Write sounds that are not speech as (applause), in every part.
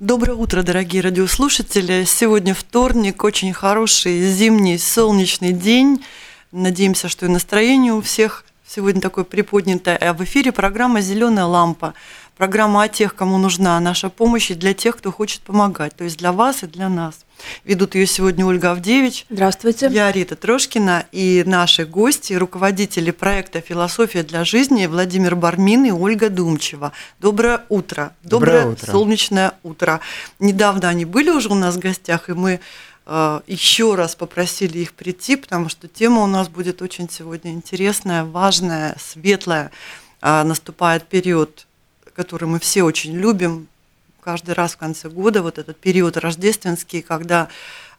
Доброе утро, дорогие радиослушатели. Сегодня вторник, очень хороший зимний солнечный день. Надеемся, что и настроение у всех сегодня такое приподнятое. А в эфире программа «Зеленая лампа». Программа о тех, кому нужна наша помощь, и для тех, кто хочет помогать. То есть для вас и для нас. Ведут ее сегодня Ольга Авдевич. Здравствуйте. Я Рита Трошкина и наши гости, руководители проекта «Философия для жизни» Владимир Бармин и Ольга Думчева. Доброе утро. Доброе, Доброе утро. солнечное утро. Недавно они были уже у нас в гостях, и мы э, еще раз попросили их прийти, потому что тема у нас будет очень сегодня интересная, важная, светлая. Э, наступает период который мы все очень любим, каждый раз в конце года, вот этот период рождественский, когда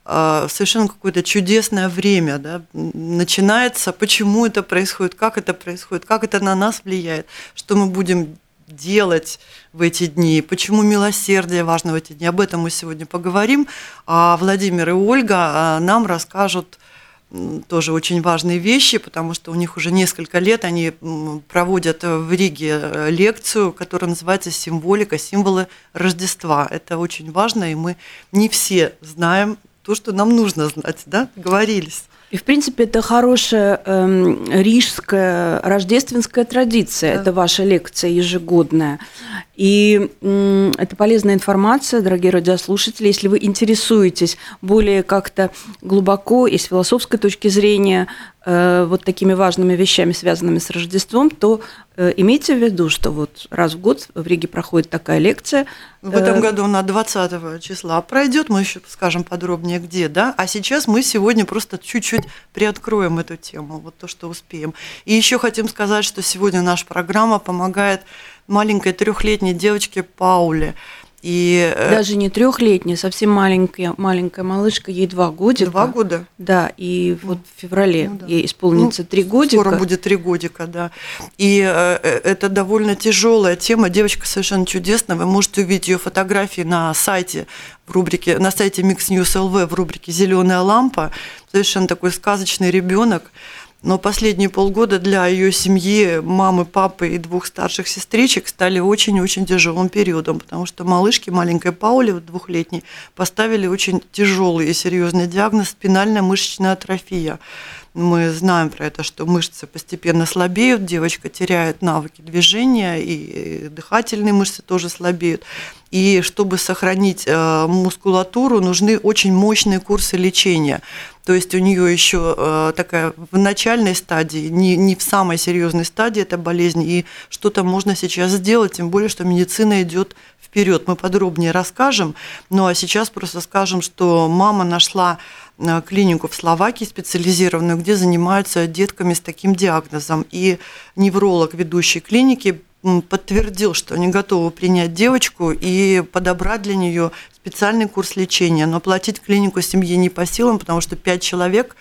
э, совершенно какое-то чудесное время да, начинается, почему это происходит, как это происходит, как это на нас влияет, что мы будем делать в эти дни, почему милосердие важно в эти дни. Об этом мы сегодня поговорим. А Владимир и Ольга нам расскажут тоже очень важные вещи, потому что у них уже несколько лет они проводят в Риге э, лекцию, которая называется «Символика, символы Рождества». Это очень важно, и мы не все знаем то, что нам нужно знать, да, говорились. И, в принципе, это хорошая э, рижская рождественская традиция. Да. Это ваша лекция ежегодная. И это полезная информация, дорогие радиослушатели. Если вы интересуетесь более как-то глубоко и с философской точки зрения Э, вот такими важными вещами, связанными с Рождеством, то э, имейте в виду, что вот раз в год в Риге проходит такая лекция. В этом э, году на 20 числа пройдет, мы еще скажем подробнее где, да, а сейчас мы сегодня просто чуть-чуть приоткроем эту тему, вот то, что успеем. И еще хотим сказать, что сегодня наша программа помогает маленькой трехлетней девочке Пауле. И, э, Даже не трехлетняя, совсем маленькая, маленькая малышка, ей два годика. Два года? Да, и вот в феврале ну, да. ей исполнится ну, три годика. Скоро будет три годика, да. И э, э, это довольно тяжелая тема. Девочка совершенно чудесная. Вы можете увидеть ее фотографии на сайте в рубрике, на сайте Mix News LV в рубрике Зеленая лампа. Совершенно такой сказочный ребенок. Но последние полгода для ее семьи, мамы, папы и двух старших сестричек стали очень-очень тяжелым периодом, потому что малышке, маленькой Пауле, двухлетней, поставили очень тяжелый и серьезный диагноз – спинальная мышечная атрофия. Мы знаем про это, что мышцы постепенно слабеют, девочка теряет навыки движения, и дыхательные мышцы тоже слабеют. И чтобы сохранить э, мускулатуру, нужны очень мощные курсы лечения. То есть у нее еще э, такая в начальной стадии, не, не в самой серьезной стадии эта болезнь, и что-то можно сейчас сделать, тем более, что медицина идет вперед. Мы подробнее расскажем. Ну а сейчас просто скажем, что мама нашла клинику в Словакии специализированную, где занимаются детками с таким диагнозом. И невролог ведущей клиники подтвердил, что они готовы принять девочку и подобрать для нее специальный курс лечения. Но платить клинику семье не по силам, потому что пять человек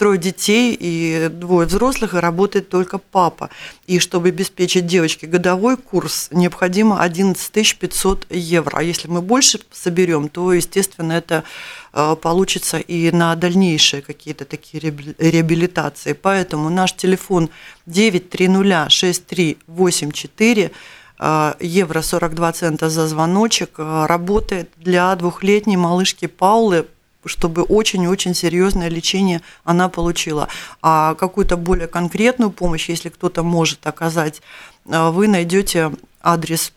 трое детей и двое взрослых, и работает только папа. И чтобы обеспечить девочке годовой курс, необходимо 11 500 евро. А если мы больше соберем, то, естественно, это э, получится и на дальнейшие какие-то такие реабилитации. Поэтому наш телефон 9306384 э, евро 42 цента за звоночек э, работает для двухлетней малышки Паулы чтобы очень-очень серьезное лечение она получила. А какую-то более конкретную помощь, если кто-то может оказать, э, вы найдете адрес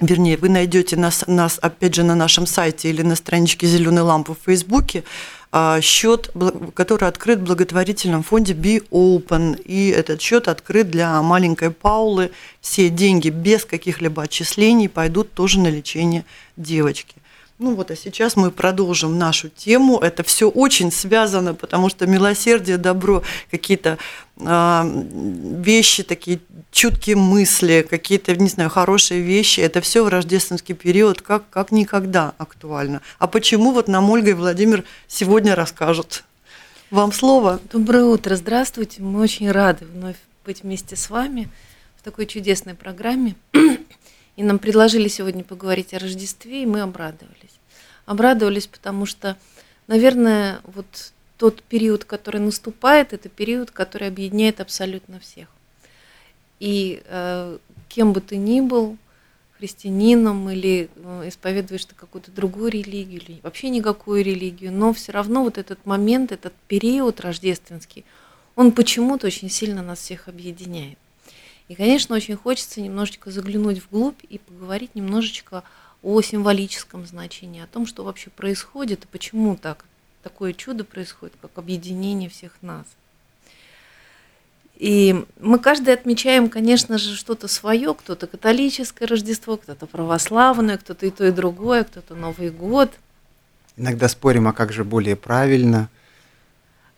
вернее, вы найдете нас, нас, опять же, на нашем сайте или на страничке «Зеленой лампы» в Фейсбуке, э, счет, который открыт в благотворительном фонде Be Open. И этот счет открыт для маленькой Паулы. Все деньги без каких-либо отчислений пойдут тоже на лечение девочки. Ну вот, а сейчас мы продолжим нашу тему. Это все очень связано, потому что милосердие, добро, какие-то э, вещи, такие чуткие мысли, какие-то, не знаю, хорошие вещи, это все в рождественский период как, как никогда актуально. А почему вот нам Ольга и Владимир сегодня расскажут? Вам слово. Доброе утро, здравствуйте. Мы очень рады вновь быть вместе с вами в такой чудесной программе. И нам предложили сегодня поговорить о Рождестве, и мы обрадовались. Обрадовались, потому что, наверное, вот тот период, который наступает, это период, который объединяет абсолютно всех. И э, кем бы ты ни был, христианином или э, исповедуешь ты какую-то другую религию или вообще никакую религию, но все равно вот этот момент, этот период рождественский, он почему-то очень сильно нас всех объединяет. И, конечно, очень хочется немножечко заглянуть вглубь и поговорить немножечко о символическом значении, о том, что вообще происходит и почему так такое чудо происходит, как объединение всех нас. И мы каждый отмечаем, конечно же, что-то свое, кто-то католическое Рождество, кто-то православное, кто-то и то, и другое, кто-то Новый год. Иногда спорим, а как же более правильно –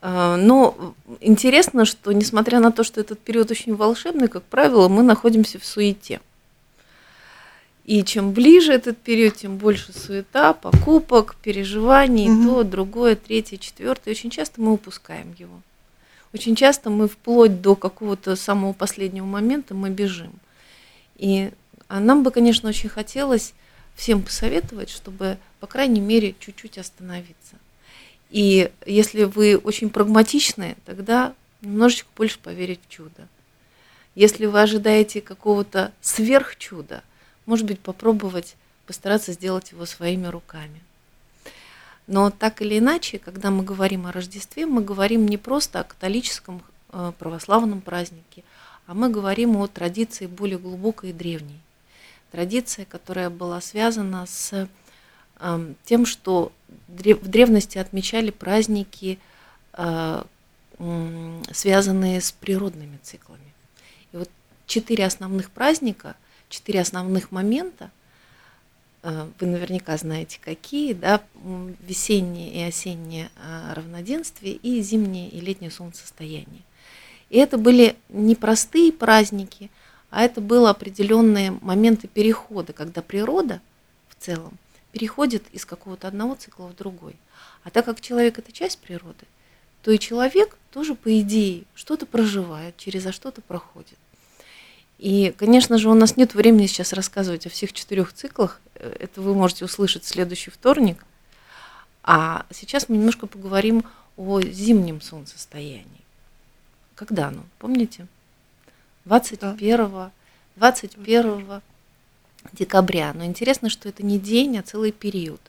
но интересно, что несмотря на то, что этот период очень волшебный, как правило, мы находимся в суете. И чем ближе этот период, тем больше суета, покупок, переживаний, угу. то, другое, третье, четвертое. Очень часто мы упускаем его. Очень часто мы вплоть до какого-то самого последнего момента мы бежим. И а нам бы, конечно, очень хотелось всем посоветовать, чтобы, по крайней мере, чуть-чуть остановиться. И если вы очень прагматичны, тогда немножечко больше поверить в чудо. Если вы ожидаете какого-то сверхчуда, может быть, попробовать постараться сделать его своими руками. Но так или иначе, когда мы говорим о Рождестве, мы говорим не просто о католическом э, православном празднике, а мы говорим о традиции более глубокой и древней. Традиция, которая была связана с тем, что в древности отмечали праздники, а, связанные с природными циклами. И вот четыре основных праздника, четыре основных момента, а, вы наверняка знаете какие, да, весеннее и осеннее а, равноденствие и зимнее и летнее солнцестояние. И это были непростые праздники, а это были определенные моменты перехода, когда природа в целом переходит из какого-то одного цикла в другой. А так как человек это часть природы, то и человек тоже, по идее, что-то проживает, через а что-то проходит. И, конечно же, у нас нет времени сейчас рассказывать о всех четырех циклах. Э, это вы можете услышать в следующий вторник. А сейчас мы немножко поговорим о зимнем солнцестоянии. Когда оно? Помните? 21, 21 декабря. Но интересно, что это не день, а целый период.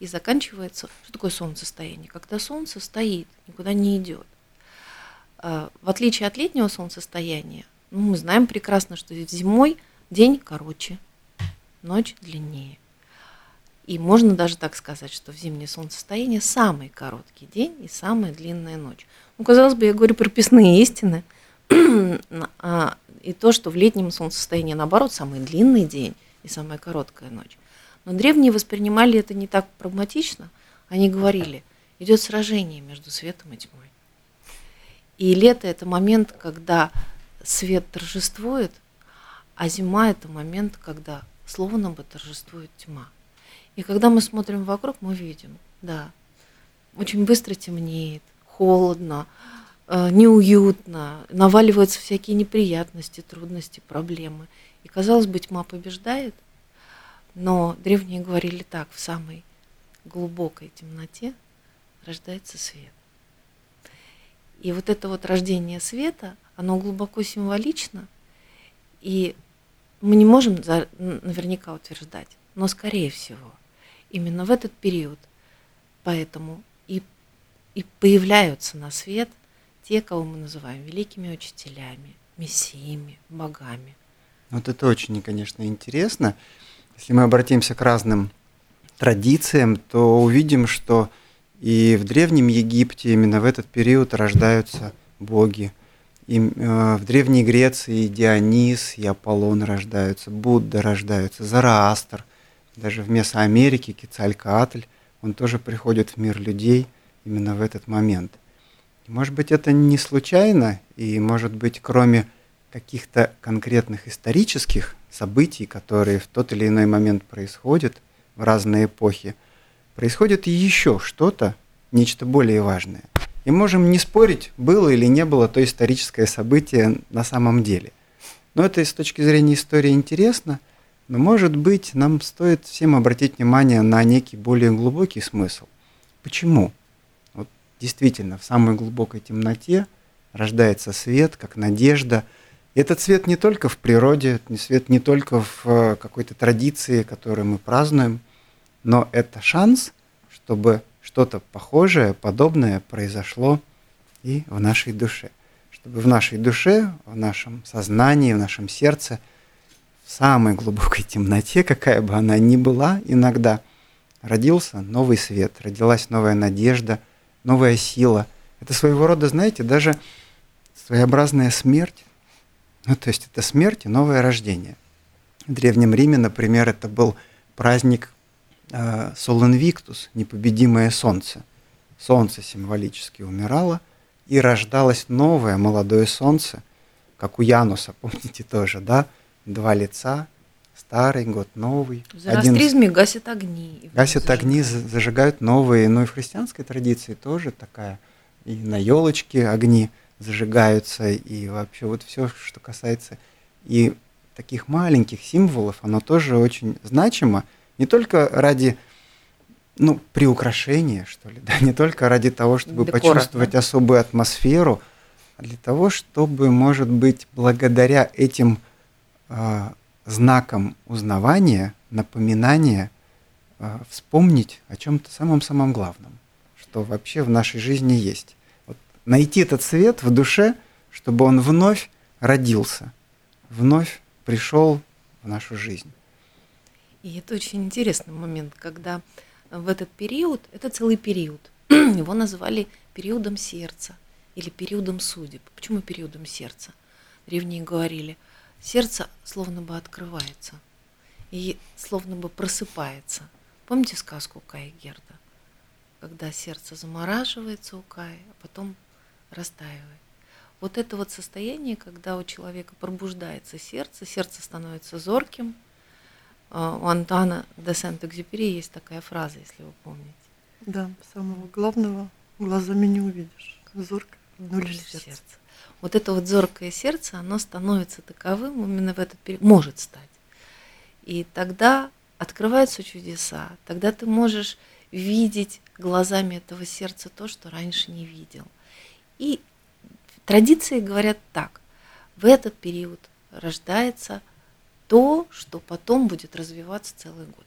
И заканчивается, что такое солнцестояние? Когда солнце стоит, никуда не идет. А, в отличие от летнего солнцестояния, ну, мы знаем прекрасно, что зимой день короче, ночь длиннее. И можно даже так сказать, что в зимнее солнцестояние самый короткий день и самая длинная ночь. Ну, казалось бы, я говорю прописные истины, (clears throat) а, и то, что в летнем солнцестоянии, наоборот, самый длинный день и самая короткая ночь. Но древние воспринимали это не так прагматично. Они говорили, идет сражение между светом и тьмой. И лето – это момент, когда свет торжествует, а зима – это момент, когда словно бы торжествует тьма. И когда мы смотрим вокруг, мы видим, да, очень быстро темнеет, холодно, э, неуютно, наваливаются всякие неприятности, трудности, проблемы – и, казалось бы, тьма побеждает, но древние говорили так, в самой глубокой темноте рождается свет. И вот это вот рождение света, оно глубоко символично, и мы не можем за, наверняка утверждать, но скорее всего, именно в этот период, поэтому и, и появляются на свет те, кого мы называем великими учителями, мессиями, богами – вот это очень, конечно, интересно. Если мы обратимся к разным традициям, то увидим, что и в Древнем Египте именно в этот период рождаются боги. И э, в Древней Греции Дионис, и Аполлон рождаются, Будда рождаются, Зараастр. даже в Месоамерике Кецалькаатль, он тоже приходит в мир людей именно в этот момент. Может быть, это не случайно, и, может быть, кроме каких-то конкретных исторических событий, которые в тот или иной момент происходят в разные эпохи, происходит еще что-то, нечто более важное. И можем не спорить, было или не было то историческое событие на самом деле. Но это с точки зрения истории интересно, но, может быть, нам стоит всем обратить внимание на некий более глубокий смысл. Почему? Вот действительно, в самой глубокой темноте рождается свет, как надежда – этот свет не только в природе, свет не только в э, какой-то традиции, которую мы празднуем, но это шанс, чтобы что-то похожее, подобное произошло и в нашей душе. Чтобы в нашей душе, в нашем сознании, в нашем сердце, в самой глубокой темноте, какая бы она ни была иногда, родился новый свет, родилась новая надежда, новая сила. Это своего рода, знаете, даже своеобразная смерть, ну, то есть это смерть и новое рождение. В Древнем Риме, например, это был праздник э, Солонвиктус, непобедимое солнце. Солнце символически умирало, и рождалось новое молодое солнце, как у Януса, (laughs) помните тоже, да? Два лица, старый год, новый. В зороастризме один... гасят огни. Гасят зажигают. огни, зажигают новые. Но и в христианской традиции тоже такая. И на елочке огни – зажигаются, и вообще вот все, что касается и таких маленьких символов, оно тоже очень значимо, не только ради ну, приукрашения, что ли, (laughs) да, не только ради того, чтобы Декора, почувствовать да? особую атмосферу, а для того, чтобы, может быть, благодаря этим э, знакам узнавания, напоминания, э, вспомнить о чем-то самом-самом главном, что вообще в нашей жизни есть найти этот свет в душе, чтобы он вновь родился, вновь пришел в нашу жизнь. И это очень интересный момент, когда в этот период, это целый период, (clears throat) его называли периодом сердца или периодом судеб. Почему периодом сердца? Древние говорили, сердце словно бы открывается и словно бы просыпается. Помните сказку Кая Герда? Когда сердце замораживается у Кая, а потом растаивает. Вот это вот состояние, когда у человека пробуждается сердце, сердце становится зорким. А, у Антуана де Сент-Экзюпери есть такая фраза, если вы помните. Да, самого главного глазами не увидишь. Зорко, ну лишь сердце. сердце. Вот это вот зоркое сердце, оно становится таковым именно в этот период, может стать. И тогда открываются чудеса, тогда ты можешь видеть глазами этого сердца то, что раньше не видел. И традиции говорят так, в этот период рождается то, что потом будет развиваться целый год.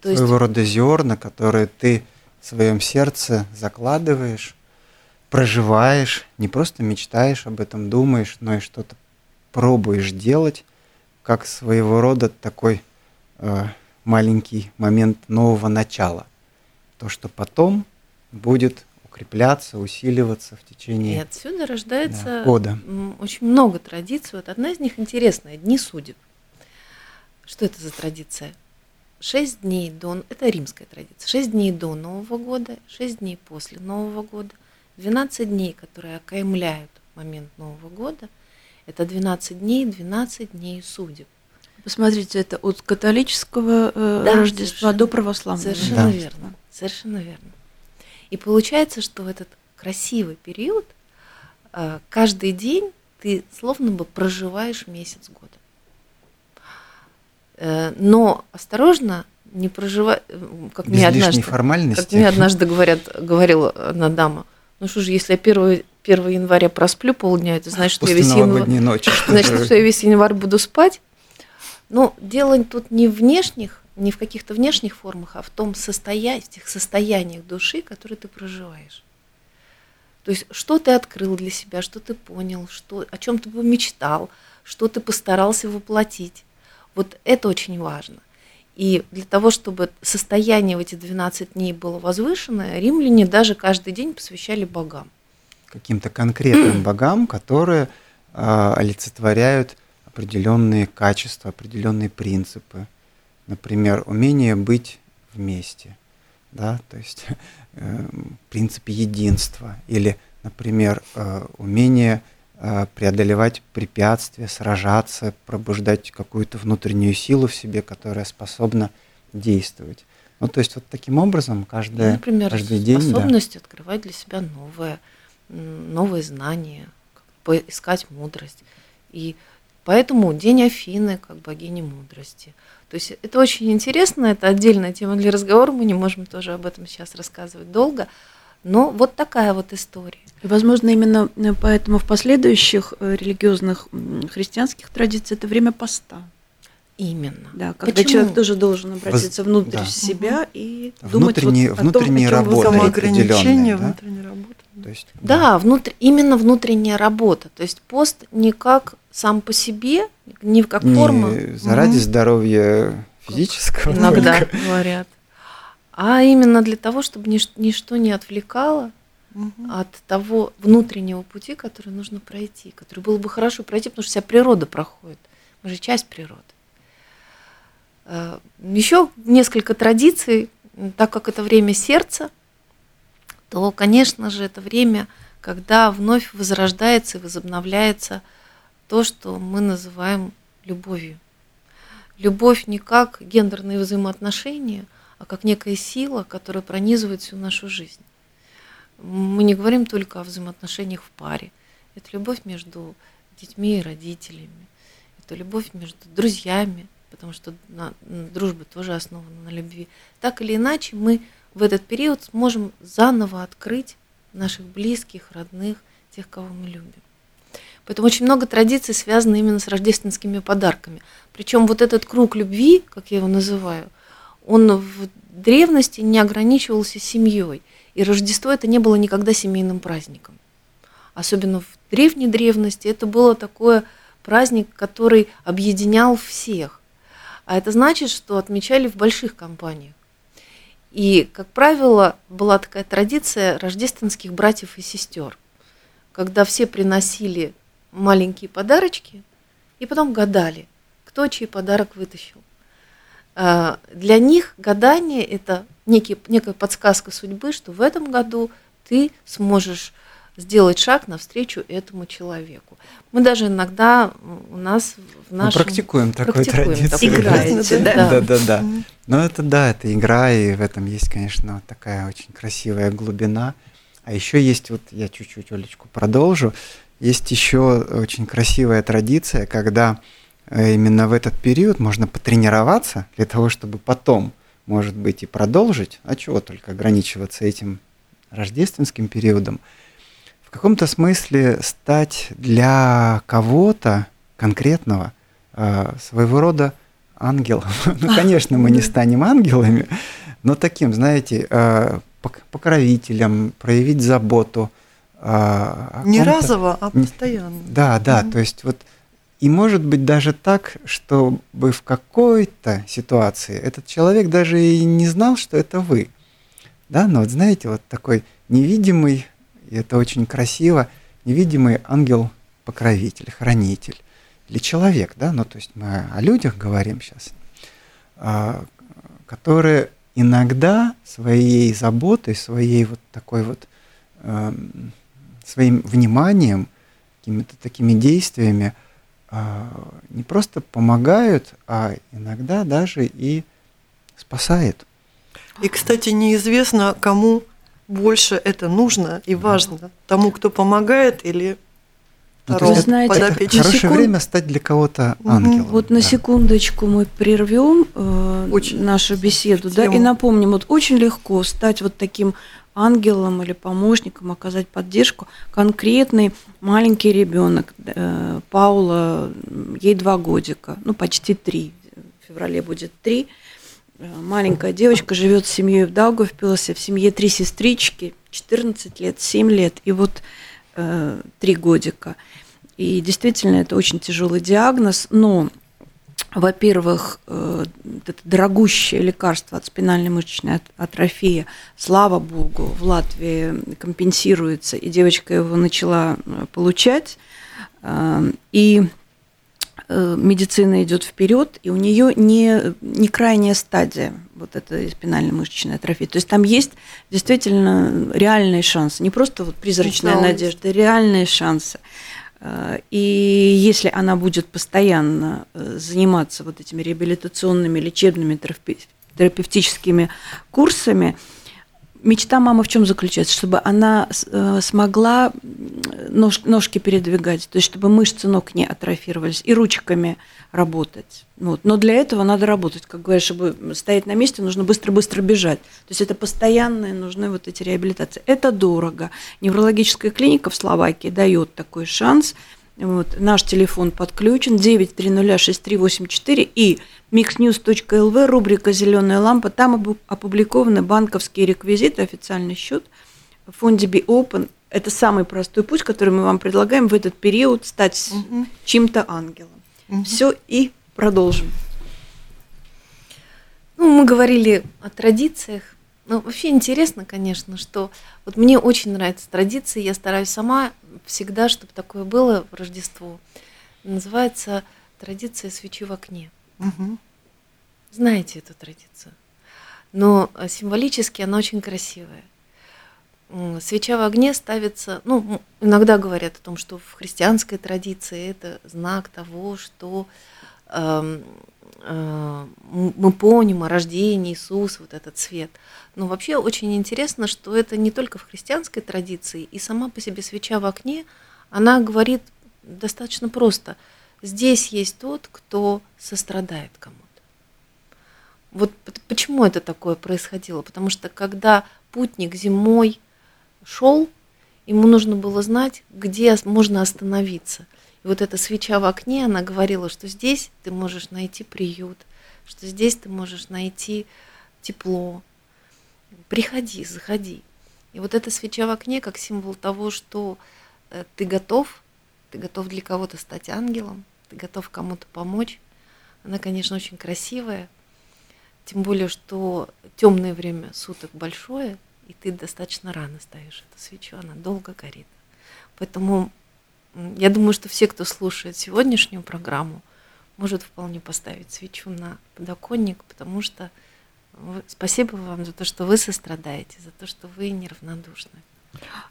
То Своего есть... рода зерна, которые ты в своем сердце закладываешь, проживаешь, не просто мечтаешь об этом, думаешь, но и что-то пробуешь делать, как своего рода такой э, маленький момент нового начала. То, что потом будет укрепляться, усиливаться в течение И отсюда рождается да, года. очень много традиций. Вот одна из них интересная – Дни судеб. Что это за традиция? Шесть дней до, это римская традиция, шесть дней до Нового года, шесть дней после Нового года, 12 дней, которые окаймляют момент Нового года, это 12 дней, 12 дней судеб. Посмотрите, это от католического э, да, Рождества до православного. Совершенно да. верно, совершенно верно. И получается, что в этот красивый период э, каждый день ты словно бы проживаешь месяц года. Э, но осторожно, не проживай, э, как Без мне однажды, как мне однажды говорят, говорила одна дама, ну что же, если я 1, 1 января просплю полдня, это значит, что я весь январь, ночи, (laughs) значит, что я весь январь буду спать. Но дело тут не в внешних не в каких-то внешних формах, а в том состоянии, в тех состояниях души, которые ты проживаешь. То есть, что ты открыл для себя, что ты понял, что, о чем ты бы мечтал, что ты постарался воплотить. Вот это очень важно. И для того, чтобы состояние в эти 12 дней было возвышенное, римляне даже каждый день посвящали богам. Каким-то конкретным (clears throat) богам, которые э, олицетворяют определенные качества, определенные принципы например, умение быть вместе, да, то есть (laughs) э, принцип единства, или, например, э, умение э, преодолевать препятствия, сражаться, пробуждать какую-то внутреннюю силу в себе, которая способна действовать. Ну, то есть вот таким образом каждое, Например, каждый день... способность да. открывать для себя новое, новые знания, поискать мудрость. И поэтому День Афины как богини мудрости. То есть это очень интересно, это отдельная тема для разговора, мы не можем тоже об этом сейчас рассказывать долго, но вот такая вот история. И, возможно, именно э, поэтому в последующих э, религиозных христианских традициях это время поста. Именно. Да, когда Почему? человек тоже должен обратиться Воз... внутрь да. себя и внутренние, думать вот внутренние о том, работы, самоограничение, да? внутренняя работа. То есть, да, да внутр... именно внутренняя работа. То есть пост не как сам по себе, не как не форма. Заради угу. здоровья физического. Иногда говорят. А именно для того, чтобы нич- ничто не отвлекало угу. от того внутреннего пути, который нужно пройти, который было бы хорошо пройти, потому что вся природа проходит. Мы же часть природы. Э, Еще несколько традиций, так как это время сердца, то, конечно же, это время, когда вновь возрождается и возобновляется то, что мы называем любовью. Любовь не как гендерные взаимоотношения, а как некая сила, которая пронизывает всю нашу жизнь. Мы не говорим только о взаимоотношениях в паре. Это любовь между детьми и родителями. Это любовь между друзьями, потому что на, дружба тоже основана на любви. Так или иначе, мы в этот период сможем заново открыть наших близких, родных, тех, кого мы любим. Поэтому очень много традиций связано именно с рождественскими подарками. Причем вот этот круг любви, как я его называю, он в древности не ограничивался семьей. И Рождество это не было никогда семейным праздником. Особенно в древней древности это было такое праздник, который объединял всех. А это значит, что отмечали в больших компаниях. И, как правило, была такая традиция рождественских братьев и сестер, когда все приносили маленькие подарочки и потом гадали, кто чей подарок вытащил. А, для них гадание – это некий, некая подсказка судьбы, что в этом году ты сможешь сделать шаг навстречу этому человеку. Мы даже иногда у нас в нашем... Мы практикуем такую практикуем традицию. Играете, да? Да, да, да. Но это да, это игра, и в этом есть, конечно, такая очень красивая глубина. А еще есть, вот я чуть-чуть Олечку продолжу, есть еще очень красивая традиция, когда э, именно в этот период можно потренироваться для того, чтобы потом, может быть, и продолжить, а чего только ограничиваться этим рождественским периодом, в каком-то смысле стать для кого-то конкретного э, своего рода ангелом. (laughs) ну, конечно, мы не станем ангелами, но таким, знаете, э, покровителем, проявить заботу. Э, не разово, а постоянно. Да, да, то есть вот и может быть даже так, чтобы в какой-то ситуации этот человек даже и не знал, что это вы. Да, но вот знаете, вот такой невидимый и это очень красиво, невидимый ангел-покровитель, хранитель или человек, да, ну то есть мы о людях говорим сейчас, а, которые иногда своей заботой, своей вот такой вот эм, своим вниманием, какими-то такими действиями а, не просто помогают, а иногда даже и спасают. И, кстати, неизвестно, кому больше это нужно и важно да. тому, кто помогает или ну, Вы знаете, это хорошее секунд... время стать для кого-то ангелом. Вот да. на секундочку мы прервем э, нашу беседу, да, и напомним, вот очень легко стать вот таким ангелом или помощником, оказать поддержку. Конкретный маленький ребенок, э, Паула, ей два годика, ну почти три, в феврале будет три. Э, маленькая девочка живет с семьей в Даугавпилсе, в семье три сестрички, 14 лет, 7 лет и вот э, 3 годика. И действительно, это очень тяжелый диагноз, но, во-первых, э, это дорогущее лекарство от спинальной мышечной атрофии, слава богу, в Латвии компенсируется, и девочка его начала э, получать. Э, и э, медицина идет вперед, и у нее не, не крайняя стадия вот этой спинальной мышечной атрофии. То есть там есть действительно реальные шансы, не просто вот призрачная надежда, реальные шансы. Э, И если она будет постоянно э, заниматься вот этими реабилитационными, лечебными, терапевтическими курсами, мечта мамы в чем заключается? Чтобы она э, смогла нож- ножки передвигать, то есть чтобы мышцы ног не атрофировались, и ручками работать. Вот. Но для этого надо работать, как говорят, чтобы стоять на месте, нужно быстро-быстро бежать. То есть это постоянные нужны вот эти реабилитации. Это дорого. Неврологическая клиника в Словакии дает такой шанс. Вот. Наш телефон подключен 9306384 и mixnews.lv, рубрика «Зеленая лампа». Там опубликованы банковские реквизиты, официальный счет в фонде Be Open. Это самый простой путь, который мы вам предлагаем в этот период стать с- чьим-то ангелом. Все и продолжим. Ну, мы говорили о традициях. Ну, вообще интересно, конечно, что вот мне очень нравятся традиции. Я стараюсь сама всегда, чтобы такое было в Рождество. Называется традиция свечи в окне. Мгм. Знаете эту традицию. Но э, символически она очень красивая. Свеча в огне ставится, ну, иногда говорят о том, что в христианской традиции это знак того, что эм, э, м- мы помним о рождении Иисуса, вот этот свет. Но вообще очень интересно, что это не только в христианской традиции, и сама по себе свеча в окне, она говорит достаточно просто. Здесь есть тот, кто сострадает кому-то. Вот почему это такое происходило? Потому что когда путник зимой шел, ему нужно было знать, где можно остановиться. И вот эта свеча в окне, она говорила, что здесь ты можешь найти приют, что здесь ты можешь найти тепло. Приходи, заходи. И вот эта свеча в окне как символ того, что э, ты готов, ты готов для кого-то стать ангелом, ты готов кому-то помочь. Она, конечно, очень красивая, тем более, что темное время суток большое, и ты достаточно рано ставишь эту свечу, она долго горит. Поэтому я думаю, что все, кто слушает сегодняшнюю программу, может вполне поставить свечу на подоконник, потому что вы- спасибо вам за то, что вы сострадаете, за то, что вы неравнодушны.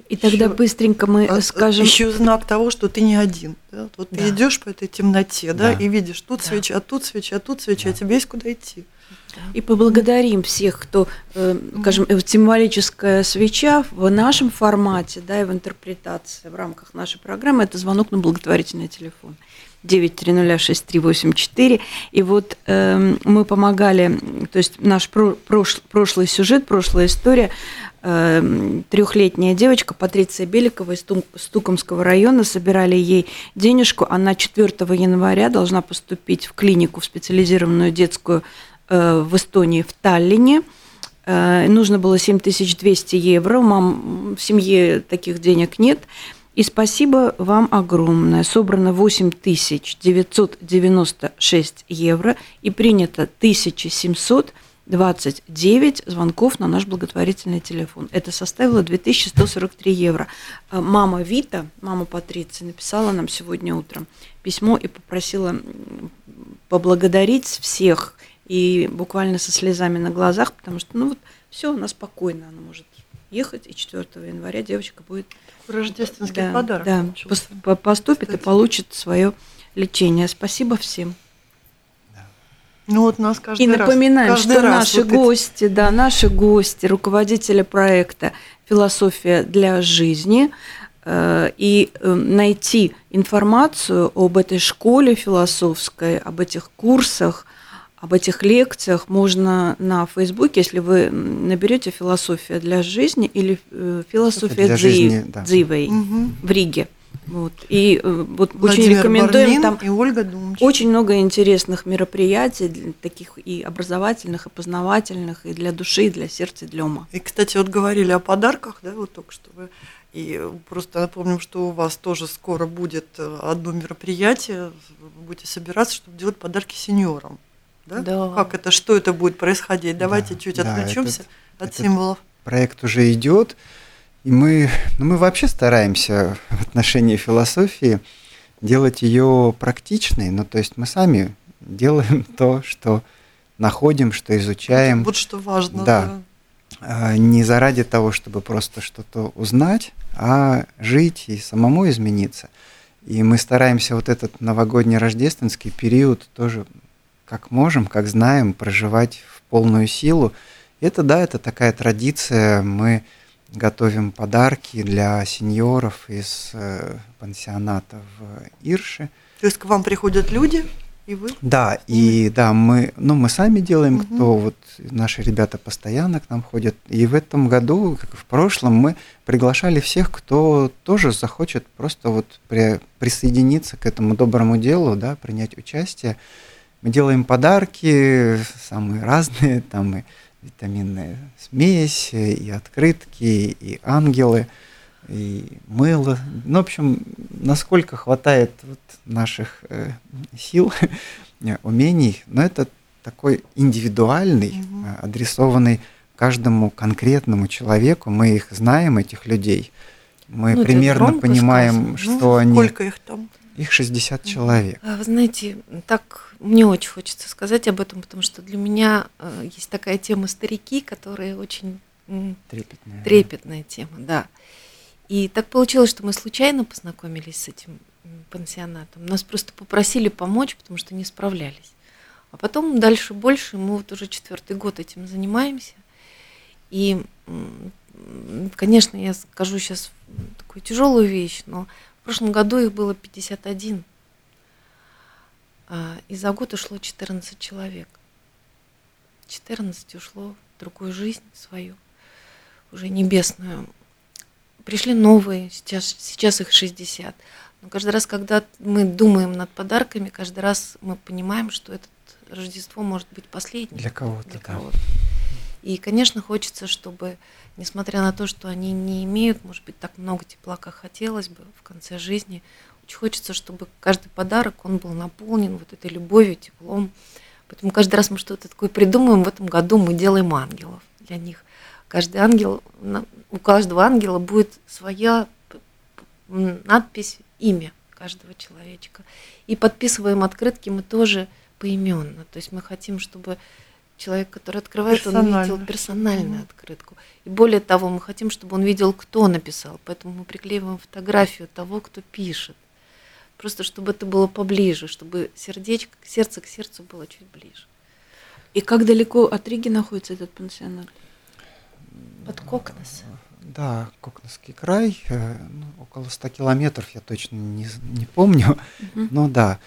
И тогда Ещё- быстренько мы А, скажем... Еще знак того, что ты не один. да? Вот Да. ты идешь по этой темноте, да, Да. и видишь, тут Да. свеча, тут свеча, тут свеча, тебе есть куда идти. И поблагодарим всех, кто, э, скажем, э, символическая свеча в нашем формате, да, и в интерпретации в рамках нашей программы, это звонок на благотворительный телефон. 9306384. И вот эм, мы помогали, то есть наш про- прош- прошлый сюжет, прошлая история, трехлетняя девочка Патриция Беликова из Стукомского района, собирали ей денежку, она 4 января должна поступить в клинику, в специализированную детскую э, в Эстонии, в Таллине. Э, Нужно было 7200 евро, мам в семье таких денег нет. И спасибо вам огромное. Собрано 8996 евро и принято 1729 звонков на наш благотворительный телефон. Это составило 2143 евро. А Мама Вита, мама Патриции, написала нам сегодня утром письмо и попросила поблагодарить всех и буквально со слезами на глазах, потому что, ну вот, все, она спокойно, она может ехать, и 4 января девочка будет Рождественский да, подарок. да, поступит Кстати. и получит свое лечение. Спасибо всем. Ну вот нас каждый И раз- напоминаем, каждый что раз наши вот эти- гости, да, наши гости, руководители проекта «Философия для жизни», э, и э, найти информацию об этой школе философской, об этих курсах, об этих лекциях можно на Фейсбуке, если вы наберете «Философия для жизни» или э, «Философия для жизни», да. Дзивей» Мгм. в Риге. Вот. И э, вот очень Владимир рекомендуем Бармин там и Ольга Думчик. очень много интересных мероприятий, для таких и образовательных, и познавательных, и для души, и для сердца, и для ума. И, кстати, вот говорили о подарках, да, вот только что вы. И просто напомним, что у вас тоже скоро будет э, одно мероприятие, вы будете собираться, чтобы делать подарки сеньорам. Да? Да. Как это, что это будет происходить? Давайте Да, чуть да, отключимся этот- от этот символов. Проект уже идет, и мы, ну, мы вообще стараемся в отношении философии делать ее практичной, ну, то есть мы сами делаем (laughs) то, что находим, что изучаем. Вот что важно. Да. да. Не заради того, чтобы просто что-то узнать, а жить и самому измениться. И мы стараемся вот этот новогодний рождественский период тоже как можем, как знаем, проживать в полную силу. Это, да, это такая традиция. Мы готовим подарки для сеньоров из э, пансионата в Ирше. То есть к вам приходят люди, и вы? Да, и да, мы, ну, мы сами делаем, угу. кто вот наши ребята постоянно к нам ходят. И в этом году, как и в прошлом, мы приглашали всех, кто тоже захочет просто вот при, присоединиться к этому доброму делу, да, принять участие. Мы делаем подарки самые (laughs) разные, там и витаминная смесь, и открытки, и ангелы, и мыло. Ну, в общем, насколько хватает вот наших э, сил, (laughs) умений, но это такой индивидуальный, угу. адресованный каждому конкретному человеку. Мы их знаем, этих людей. Мы ну, примерно понимаем, сказано. что ну, они... Сколько их там? Их 60 человек. А, вы знаете, так мне очень хочется сказать об этом, потому что для меня э, есть такая тема старики, которая очень трепетная, трепетная тема, да. И так получилось, что мы случайно познакомились с этим пансионатом. Нас просто попросили помочь, потому что не справлялись. А потом дальше больше, мы вот уже четвертый год этим занимаемся. И, конечно, я скажу сейчас такую тяжелую вещь, но в прошлом году их было 51. А, и за год ушло 14 человек. 14 ушло в другую жизнь свою, уже небесную. Пришли новые, сейчас, сейчас их 60. Но каждый раз, когда мы думаем над подарками, каждый раз мы понимаем, что это Рождество может быть последним. Для кого-то, для да. кого-то. И, конечно, хочется, чтобы, несмотря на то, что они не имеют, может быть, так много тепла, как хотелось бы в конце жизни, очень хочется, чтобы каждый подарок, он был наполнен вот этой любовью, теплом. Поэтому каждый раз мы что-то такое придумаем, в этом году мы делаем ангелов для них. Каждый ангел, у каждого ангела будет своя надпись, имя каждого человечка. И подписываем открытки мы тоже поименно. То есть мы хотим, чтобы человек, который открывает, он видел персональную открытку. И более того, мы хотим, чтобы он видел, кто написал. Поэтому мы приклеиваем фотографию того, кто пишет. Просто чтобы это было поближе, чтобы сердечко, сердце к сердцу было чуть ближе. И как далеко от Риги находится этот пансионат? Под Кокнес. Да, Кокнесский край, э, ну, около 100 километров, я точно не, не помню, угу. но да.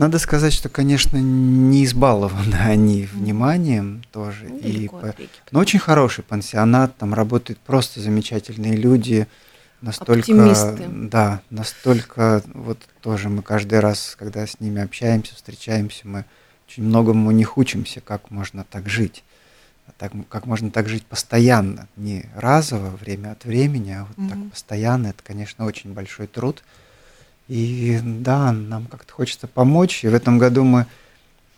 Надо сказать, что, конечно, не избалованы (laughs) они вниманием тоже. Ну, и по... Но очень хороший пансионат, там работают просто замечательные люди, настолько, Оптимисты. да, настолько, вот тоже мы каждый раз, когда с ними общаемся, встречаемся, мы очень многому у них учимся, как можно так жить, так, как можно так жить постоянно, не разово, время от времени, а вот mm-hmm. так постоянно, это, конечно, очень большой труд. И да, нам как-то хочется помочь, и в этом году мы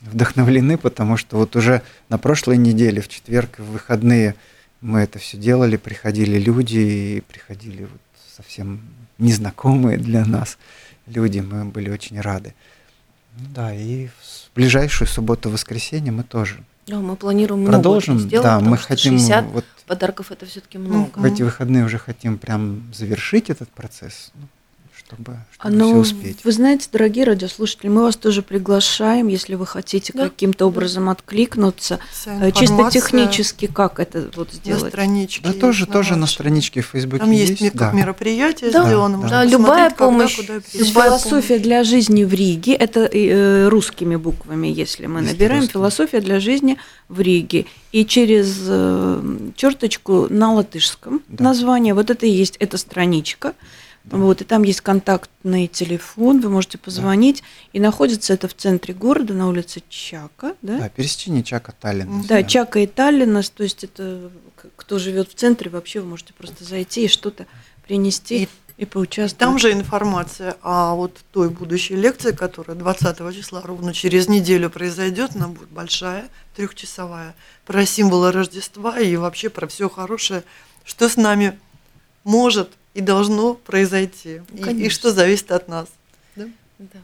вдохновлены, потому что вот уже на прошлой неделе, в четверг, в выходные, мы это все делали, приходили люди, и приходили вот совсем незнакомые для нас люди, мы были очень рады. Ну да, и в ближайшую субботу-воскресенье мы тоже да, мы планируем продолжим. много сделать, да, мы хотим 60 вот подарков это все-таки много. В эти выходные уже хотим прям завершить этот процесс. Ну, чтобы, чтобы Но, все успеть. Вы знаете, дорогие радиослушатели, мы вас тоже приглашаем, если вы хотите да. каким-то образом откликнуться. Чисто технически, как это вот сделать? На страничке. Да, тоже, тоже на страничке в Фейсбуке Там есть, есть да. мероприятие да. сделано. Да, да. любая помощь. Когда, философия помощь. для жизни в Риге, это э, русскими буквами, если мы набираем, русскими. философия для жизни в Риге. И через э, черточку на латышском да. название, вот это и есть эта страничка. Да. Вот, и там есть контактный телефон, вы можете позвонить. Да. И находится это в центре города, на улице Чака. Да, да пересечение Чака Таллина. Да, да, Чака и Таллина, то есть это кто живет в центре, вообще вы можете просто зайти и что-то принести. И и поучаствовать. Там же информация о вот той будущей лекции, которая 20 числа ровно через неделю произойдет, она будет большая, трехчасовая, про символы Рождества и вообще про все хорошее, что с нами может и должно произойти, и, и что зависит от нас. Да? Да.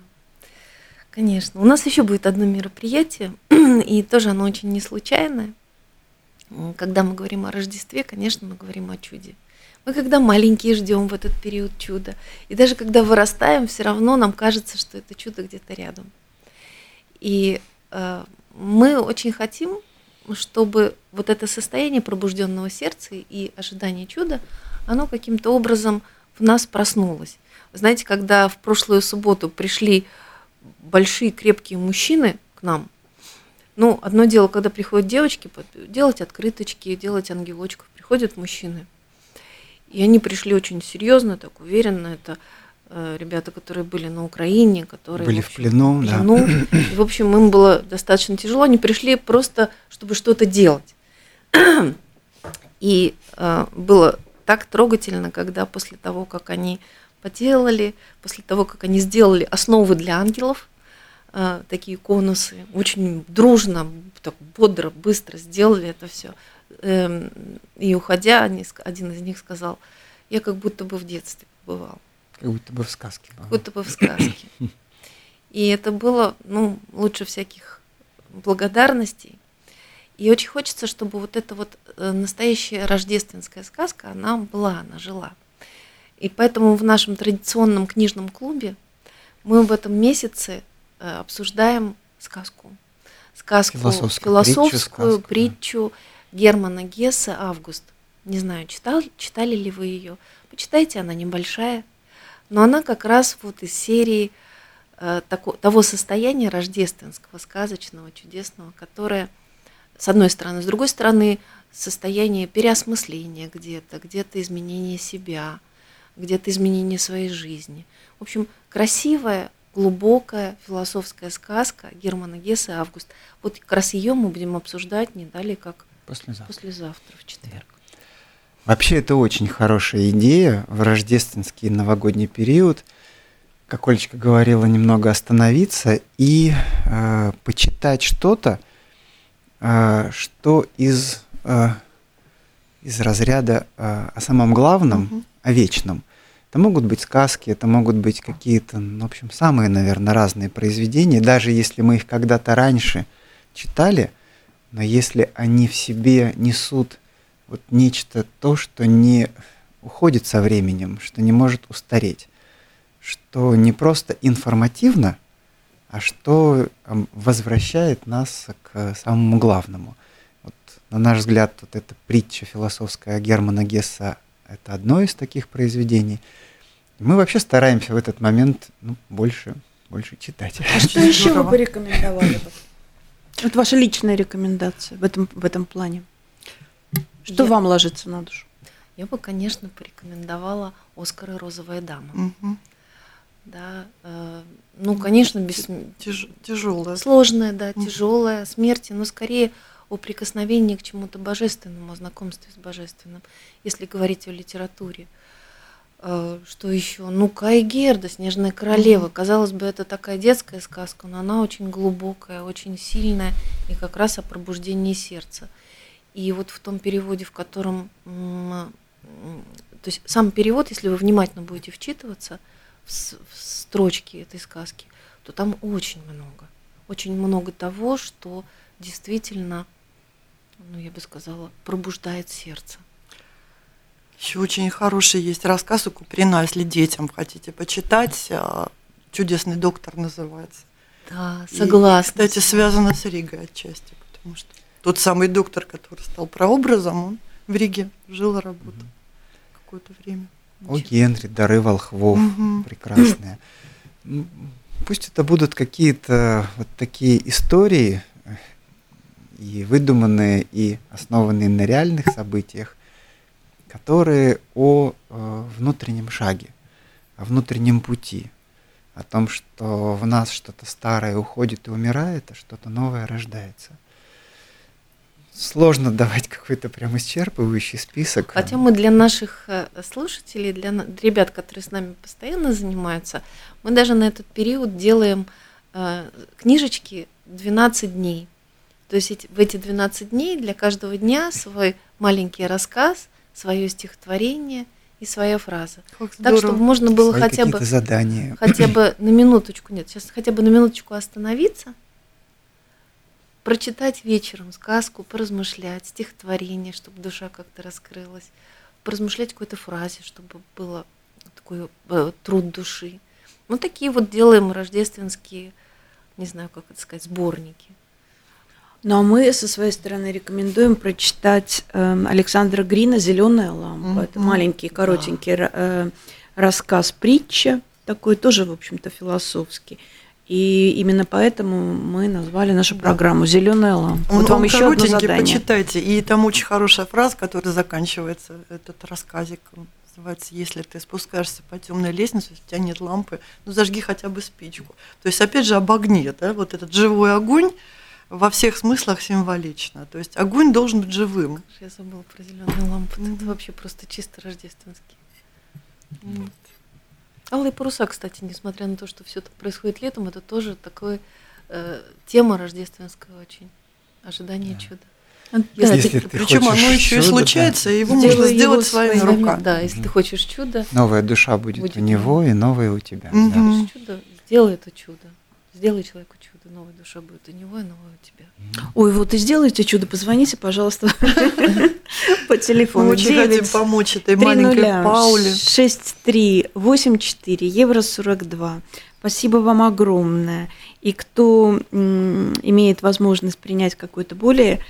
Конечно. У нас еще будет одно мероприятие, (clears throat) и тоже оно очень не случайное. Когда мы говорим о Рождестве, конечно, мы говорим о чуде. Мы когда маленькие ждем в этот период чуда. И даже когда вырастаем, все равно нам кажется, что это чудо где-то рядом. И э, мы очень хотим, чтобы вот это состояние пробужденного сердца и ожидание чуда, оно каким-то образом в нас проснулось. Знаете, когда в прошлую субботу пришли большие крепкие мужчины к нам, ну, одно дело, когда приходят девочки, делать открыточки, делать ангелочков, приходят мужчины. И они пришли очень серьезно, так уверенно. Это э, ребята, которые были на Украине, которые были в, общем, в плену, в плену. Да. И, в общем, им было достаточно тяжело. Они пришли просто, чтобы что-то делать. (clears throat) И э, было так трогательно, когда после того, как они поделали, после того, как они сделали основы для ангелов, э, такие конусы, очень дружно, так бодро, быстро сделали это все. Эм, и уходя, они, один из них сказал, я как будто бы в детстве побывал. Как будто бы в сказке. Как будто бы в сказке. (laughs) И это было, ну, лучше всяких благодарностей. И очень хочется, чтобы вот эта вот э, настоящая рождественская сказка, она была, она жила. И поэтому в нашем традиционном книжном клубе мы в этом месяце э, обсуждаем сказку. Сказку философскую, философскую притчу, притчу Германа Гесса «Август». Не знаю, читал, читали ли вы ее. Почитайте, она небольшая, но она как раз вот из серии э, тако, того состояния рождественского, сказочного, чудесного, которое, с одной стороны, с другой стороны, состояние переосмысления где-то, где-то изменения себя, где-то изменения своей жизни. В общем, красивая, глубокая философская сказка Германа Гесса «Август». Вот как раз ее мы будем обсуждать не далее, как Послезавтра. Послезавтра, в четверг. Вообще это очень хорошая идея в рождественский новогодний период, как Олечка говорила, немного остановиться и э, почитать что-то, что из, э, из разряда э, о самом главном, угу. о вечном. Это могут быть сказки, это могут быть какие-то, ну, в общем, самые, наверное, разные произведения, даже если мы их когда-то раньше читали – но если они в себе несут вот нечто то, что не уходит со временем, что не может устареть, что не просто информативно, а что возвращает нас к самому главному. Вот, на наш взгляд, вот эта притча философская Германа Гесса – это одно из таких произведений. Мы вообще стараемся в этот момент ну, больше, больше читать. А что еще вы порекомендовали? (coughs) Вот ваша личная рекомендация в этом, в этом плане. Что я, вам ложится на душу? Я бы, конечно, порекомендовала Оскар и Розовая дама. Угу. Да, э, ну, конечно, без... Тяж, тяжелая. Сложная, да, тяжелая смерти, но скорее о прикосновении к чему-то божественному, о знакомстве с божественным, если говорить о литературе. Э, что еще? Ну, Кай Герда, Снежная королева. Казалось бы, это такая детская сказка, но она очень глубокая, очень сильная и как раз о пробуждении сердца. И вот в том переводе, в котором, то есть сам перевод, если вы внимательно будете вчитываться в, строчки этой сказки, то там очень много, очень много того, что действительно, ну я бы сказала, пробуждает сердце. Еще очень хороший есть рассказ у Куприна, если детям хотите почитать. А, Чудесный доктор называется. Да, согласна. И, кстати, связано с Ригой отчасти, потому что тот самый доктор, который стал прообразом, он в Риге жил и работал mm-hmm. какое-то время. О Генри, дары волхвов, mm-hmm. прекрасные. Пусть это будут какие-то вот такие истории, э, и выдуманные, и основанные на реальных событиях, которые о э, внутреннем шаге, о внутреннем пути, о том, что в нас что-то старое уходит и умирает, а что-то новое рождается. Сложно давать какой-то прям исчерпывающий список. Хотя мы для наших э, слушателей, для ребят, которые с нами постоянно занимаются, мы даже на этот период делаем э, книжечки 12 дней. То есть в эти 12 дней для каждого дня свой маленький рассказ – свое стихотворение и своя фраза. Как так, здорово. чтобы можно было Свои хотя бы, задания. хотя бы на минуточку, нет, сейчас хотя бы на минуточку остановиться, прочитать вечером сказку, поразмышлять, стихотворение, чтобы душа как-то раскрылась, поразмышлять какой-то фразе, чтобы было такой э, труд души. Вот такие вот делаем рождественские, не знаю, как это сказать, сборники. Ну а мы со своей стороны рекомендуем прочитать э, Александра Грина «Зеленая лампа». Это Мгм. маленький, коротенький ра- э, рассказ притча, такой тоже, в общем-то, философский. И именно поэтому мы назвали нашу программу «Зеленая лампа». Он, вот вам он еще одно задание. почитайте. И там очень хорошая фраза, которая заканчивается этот рассказик. Называется «Если ты спускаешься по темной лестнице, у тебя нет лампы, ну зажги хотя бы спичку». То есть, опять же, об огне, да, вот этот живой огонь во всех смыслах символично. То есть огонь должен быть живым. Я забыла про зеленую лампу. Это вообще просто чисто рождественский. Вот. Алые паруса, кстати, несмотря на то, что все это происходит летом, это тоже такое э, тема рождественская очень. Ожидание чуда. Да, Если ты Причем хочешь оно еще и чуда, случается, и его Сделай можно его сделать своими своими- руками. Да, если ты хочешь чудо, Новая душа будет, Будет у него и новая у тебя. Мгм. да. Чудо, сделай это чудо. Сделай человеку чудо, новая душа будет у него и новая у тебя. Ой, вот и сделайте чудо, позвоните, пожалуйста, (laughs) по телефону. Мы очень хотим 9 помочь этой маленькой Пауле. шесть три восемь четыре евро сорок два. Спасибо вам огромное. И кто имеет возможность принять какое-то более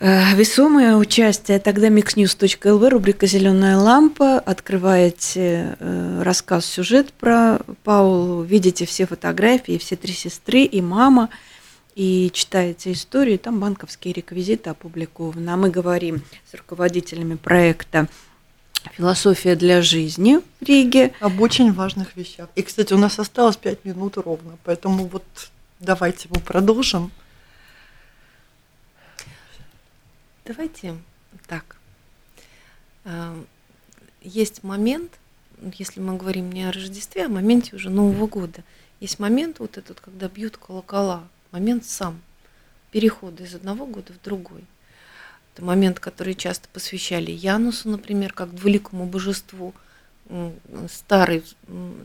весомое участие, тогда mixnews.lv, рубрика «Зеленая лампа». Открываете э, рассказ, сюжет про Паулу, видите все фотографии, все три сестры и мама, и читаете историю, там банковские реквизиты опубликованы. А мы говорим с руководителями проекта «Философия для жизни» в Риге. Об очень важных вещах. И, кстати, у нас осталось пять минут ровно, поэтому вот давайте мы продолжим. Давайте так. Э, Есть момент, если мы говорим не о Рождестве, а о моменте уже Нового года. Есть момент вот этот, когда бьют колокола, момент сам перехода из одного года в другой. Это момент, который часто посвящали Янусу, например, как двуликому божеству, старый,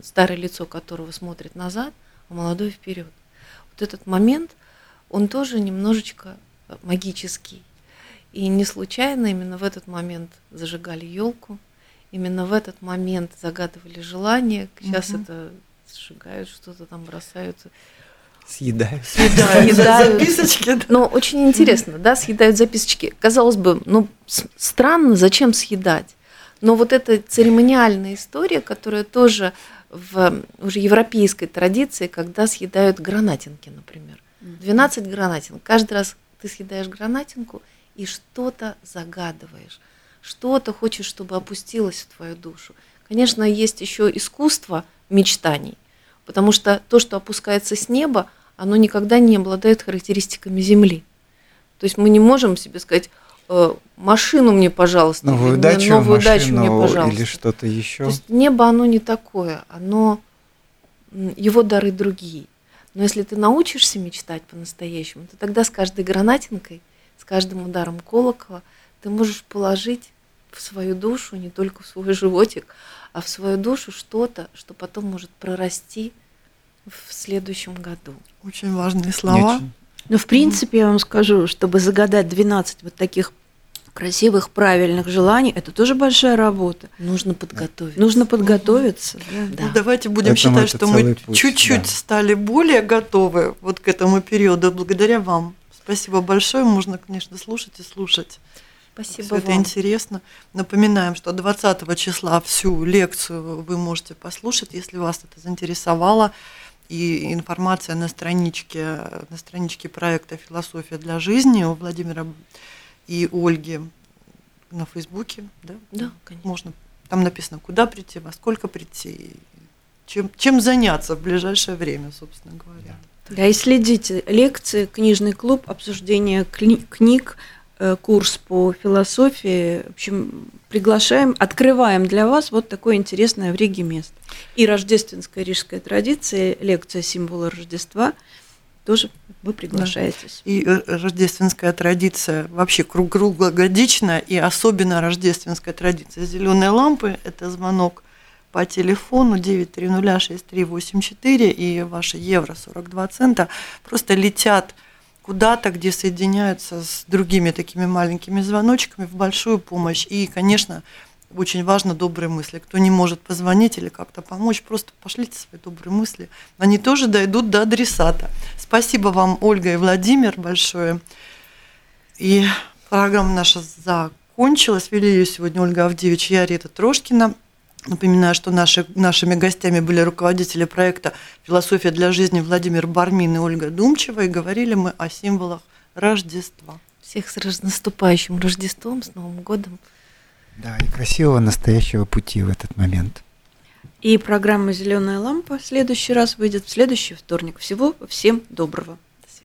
старое лицо которого смотрит назад, а молодой вперед. Вот этот момент, он тоже немножечко э, магический. И не случайно именно в этот момент зажигали елку, именно в этот момент загадывали желание. Сейчас Мгм. это сжигают, что-то там бросают. Съедаю. Съедают (laughs) записочки. да. Но очень интересно, да, съедают записочки. Казалось бы, ну, странно, зачем съедать? Но вот эта церемониальная история, которая тоже в уже европейской традиции, когда съедают гранатинки, например. 12 гранатинок. Каждый раз ты съедаешь гранатинку и что-то загадываешь. Что-то хочешь, чтобы опустилось в твою душу. Конечно, есть еще искусство мечтаний, потому что то, что опускается с неба, оно никогда не обладает характеристиками Земли. То есть мы не можем себе сказать, «Э, машину мне, пожалуйста, Новую мне дачу, новую машину дачу мне, пожалуйста. или что-то еще. То есть небо, оно не такое, оно, его дары другие. Но если ты научишься мечтать по-настоящему, то тогда с каждой гранатинкой, каждым ударом колокола ты можешь положить в свою душу, не только в свой животик, а в свою душу что-то, что потом может прорасти в следующем году. Очень важные слова. Очень. Но в принципе, я вам скажу, чтобы загадать 12 вот таких красивых, правильных желаний, это тоже большая работа. Нужно подготовиться. Нужно подготовиться. да. Да. Ну, давайте будем Поэтому считать, что мы чуть-чуть да. стали более готовы вот к этому периоду благодаря вам. Спасибо большое. Можно, конечно, слушать и слушать. Спасибо это вам. интересно. Напоминаем, что 20 числа всю лекцию вы можете послушать, если вас это заинтересовало. И информация на страничке, на страничке проекта «Философия для жизни» у Владимира и Ольги на Фейсбуке. Да, Да, конечно. Можно, там написано, куда прийти, во сколько прийти, и чем, чем заняться в ближайшее время, собственно говоря. Да, и следите. Лекции, книжный клуб, обсуждение кни- книг, э, курс по философии. В общем, приглашаем, открываем для вас вот такое интересное в Риге место. И рождественская рижская традиция, лекция символа Рождества тоже вы приглашаетесь. Да. И э, рождественская традиция вообще круглогодичная, и особенно рождественская традиция зеленой лампы – это звонок по телефону 9306384 и ваши евро 42 цента просто летят куда-то, где соединяются с другими такими маленькими звоночками в большую помощь. И, конечно, очень важно добрые мысли. Кто не может позвонить или как-то помочь, просто пошлите свои добрые мысли. Они тоже дойдут до адресата. Спасибо вам, Ольга и Владимир, большое. И программа наша закончилась. Вели ее сегодня Ольга Авдевич и Арита Трошкина. Напоминаю, что наши, нашими гостями были руководители проекта «Философия для жизни» Владимир Бармин и Ольга Думчева. И говорили мы о символах Рождества. Всех с наступающим Рождеством, с Новым годом. Да, и красивого настоящего пути в этот момент. И программа «Зеленая лампа» в следующий раз выйдет в следующий вторник. Всего всем доброго.